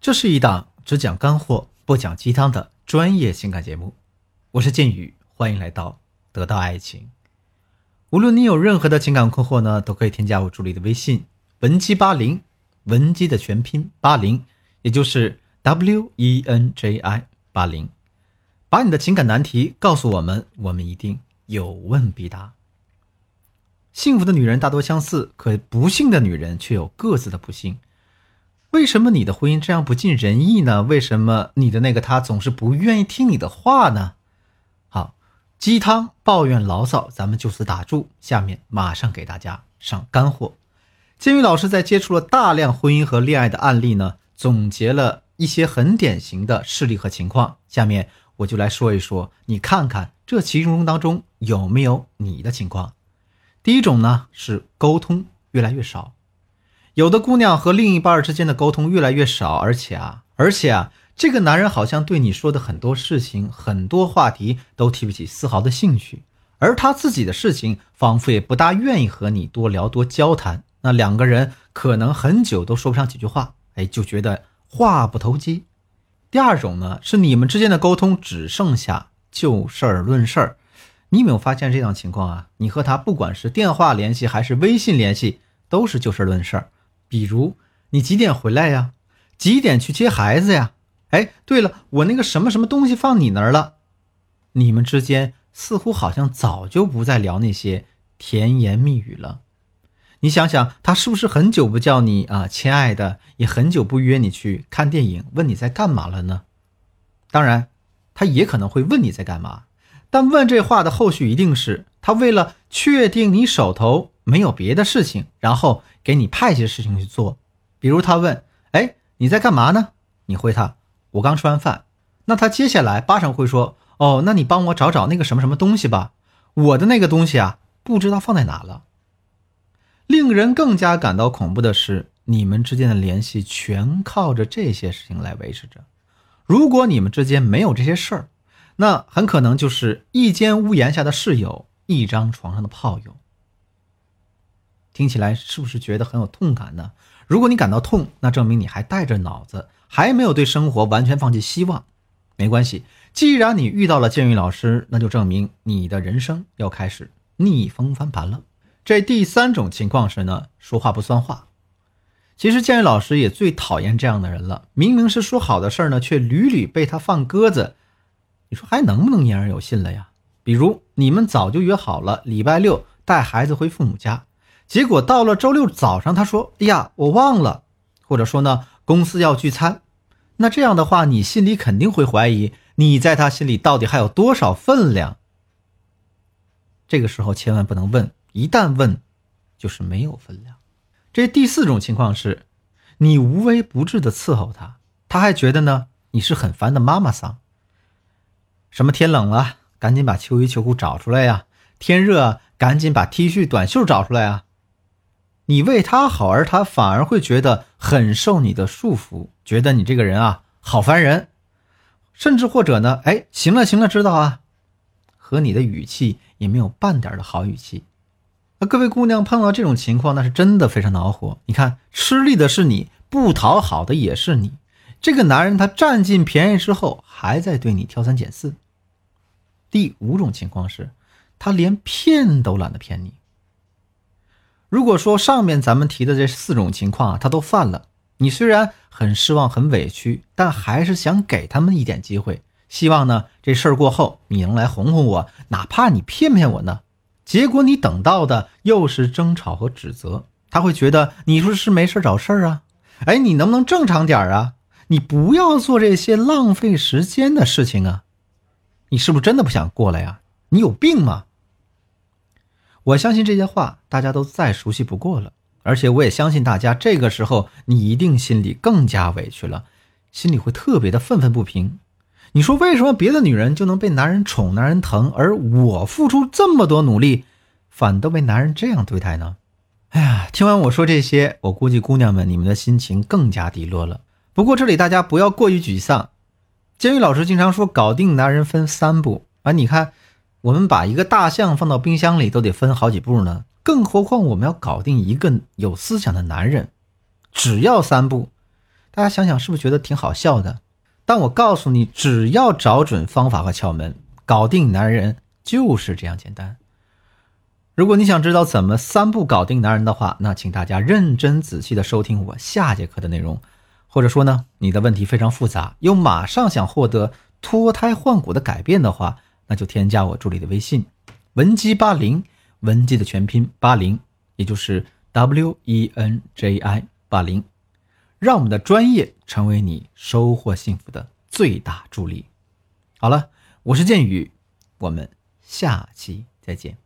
这是一档只讲干货不讲鸡汤的专业情感节目，我是剑宇，欢迎来到得到爱情。无论你有任何的情感困惑呢，都可以添加我助理的微信文姬八零，文姬的全拼八零，也就是 W E N J I 八零，把你的情感难题告诉我们，我们一定有问必答。幸福的女人大多相似，可不幸的女人却有各自的不幸。为什么你的婚姻这样不尽人意呢？为什么你的那个他总是不愿意听你的话呢？好，鸡汤抱怨牢骚，咱们就此打住。下面马上给大家上干货。金宇老师在接触了大量婚姻和恋爱的案例呢，总结了一些很典型的事例和情况。下面我就来说一说，你看看这其中当中有没有你的情况。第一种呢是沟通越来越少。有的姑娘和另一半之间的沟通越来越少，而且啊，而且啊，这个男人好像对你说的很多事情、很多话题都提不起丝毫的兴趣，而他自己的事情仿佛也不大愿意和你多聊多交谈。那两个人可能很久都说不上几句话，哎，就觉得话不投机。第二种呢，是你们之间的沟通只剩下就事儿论事儿。你有没有发现这样情况啊？你和他不管是电话联系还是微信联系，都是就事论事儿。比如你几点回来呀？几点去接孩子呀？哎，对了，我那个什么什么东西放你那儿了？你们之间似乎好像早就不再聊那些甜言蜜语了。你想想，他是不是很久不叫你啊，亲爱的，也很久不约你去看电影，问你在干嘛了呢？当然，他也可能会问你在干嘛，但问这话的后续一定是他为了确定你手头没有别的事情，然后。给你派些事情去做，比如他问：“哎，你在干嘛呢？”你回他：“我刚吃完饭。”那他接下来八成会说：“哦，那你帮我找找那个什么什么东西吧，我的那个东西啊，不知道放在哪了。”令人更加感到恐怖的是，你们之间的联系全靠着这些事情来维持着。如果你们之间没有这些事儿，那很可能就是一间屋檐下的室友，一张床上的炮友。听起来是不是觉得很有痛感呢？如果你感到痛，那证明你还带着脑子，还没有对生活完全放弃希望。没关系，既然你遇到了建宇老师，那就证明你的人生要开始逆风翻盘了。这第三种情况是呢，说话不算话。其实建宇老师也最讨厌这样的人了，明明是说好的事儿呢，却屡屡被他放鸽子。你说还能不能言而有信了呀？比如你们早就约好了礼拜六带孩子回父母家。结果到了周六早上，他说：“哎呀，我忘了。”或者说呢，公司要聚餐。那这样的话，你心里肯定会怀疑，你在他心里到底还有多少分量？这个时候千万不能问，一旦问，就是没有分量。这第四种情况是，你无微不至的伺候他，他还觉得呢你是很烦的妈妈桑。什么天冷了，赶紧把秋衣秋裤找出来呀；天热，赶紧把 T 恤短袖找出来啊。你为他好，而他反而会觉得很受你的束缚，觉得你这个人啊好烦人，甚至或者呢，哎，行了行了，知道啊，和你的语气也没有半点的好语气。那各位姑娘碰到这种情况，那是真的非常恼火。你看，吃力的是你，不讨好的也是你。这个男人他占尽便宜之后，还在对你挑三拣四。第五种情况是，他连骗都懒得骗你。如果说上面咱们提的这四种情况啊，他都犯了，你虽然很失望、很委屈，但还是想给他们一点机会，希望呢这事儿过后你能来哄哄我，哪怕你骗骗我呢？结果你等到的又是争吵和指责，他会觉得你说是没事找事儿啊？哎，你能不能正常点啊？你不要做这些浪费时间的事情啊！你是不是真的不想过来呀？你有病吗？我相信这些话大家都再熟悉不过了，而且我也相信大家这个时候你一定心里更加委屈了，心里会特别的愤愤不平。你说为什么别的女人就能被男人宠、男人疼，而我付出这么多努力，反都被男人这样对待呢？哎呀，听完我说这些，我估计姑娘们你们的心情更加低落了。不过这里大家不要过于沮丧，监狱老师经常说搞定男人分三步啊，你看。我们把一个大象放到冰箱里都得分好几步呢，更何况我们要搞定一个有思想的男人，只要三步。大家想想，是不是觉得挺好笑的？但我告诉你，只要找准方法和窍门，搞定男人就是这样简单。如果你想知道怎么三步搞定男人的话，那请大家认真仔细的收听我下节课的内容。或者说呢，你的问题非常复杂，又马上想获得脱胎换骨的改变的话，那就添加我助理的微信，文姬八零，文姬的全拼八零，也就是 W E N J I 八零，让我们的专业成为你收获幸福的最大助力。好了，我是剑宇，我们下期再见。